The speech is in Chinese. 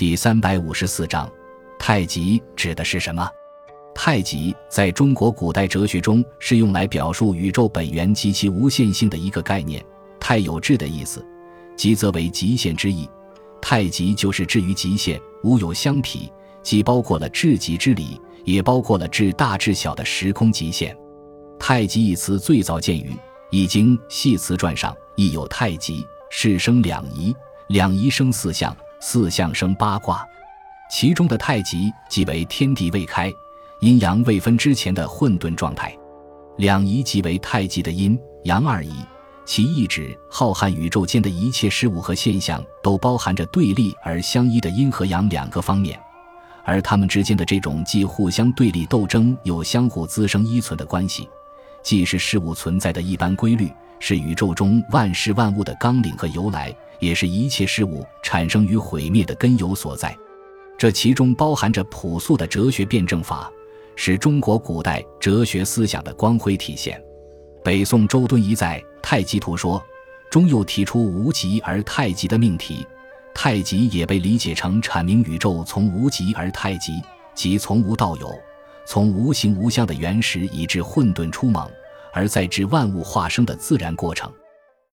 第三百五十四章，太极指的是什么？太极在中国古代哲学中是用来表述宇宙本源及其无限性的一个概念。太有志的意思，极则为极限之意。太极就是至于极限，无有相匹，既包括了至极之理，也包括了至大至小的时空极限。太极一词最早见于《易经·系辞传》上，亦有太极，是生两仪，两仪生四象，四象生八卦。其中的太极即为天地未开。阴阳未分之前的混沌状态，两仪即为太极的阴阳二仪，其意指浩瀚宇宙间的一切事物和现象都包含着对立而相依的阴和阳两个方面，而它们之间的这种既互相对立斗争又相互滋生依存的关系，既是事物存在的一般规律，是宇宙中万事万物的纲领和由来，也是一切事物产生与毁灭的根由所在。这其中包含着朴素的哲学辩证法。是中国古代哲学思想的光辉体现。北宋周敦颐在《太极图说》中又提出“无极而太极”的命题，太极也被理解成阐明宇宙从无极而太极，即从无到有，从无形无相的原始以至混沌初萌，而再至万物化生的自然过程。